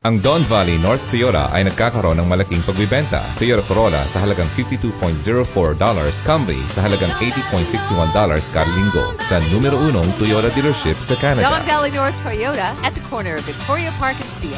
Ang Don Valley North Toyota ay nagkakaroon ng malaking pagbibenta. Toyota Corolla sa halagang $52.04, Camry sa halagang $80.61 kada linggo sa numero unong Toyota dealership sa Canada. Don Valley North Toyota at the corner of Victoria Park and Steel.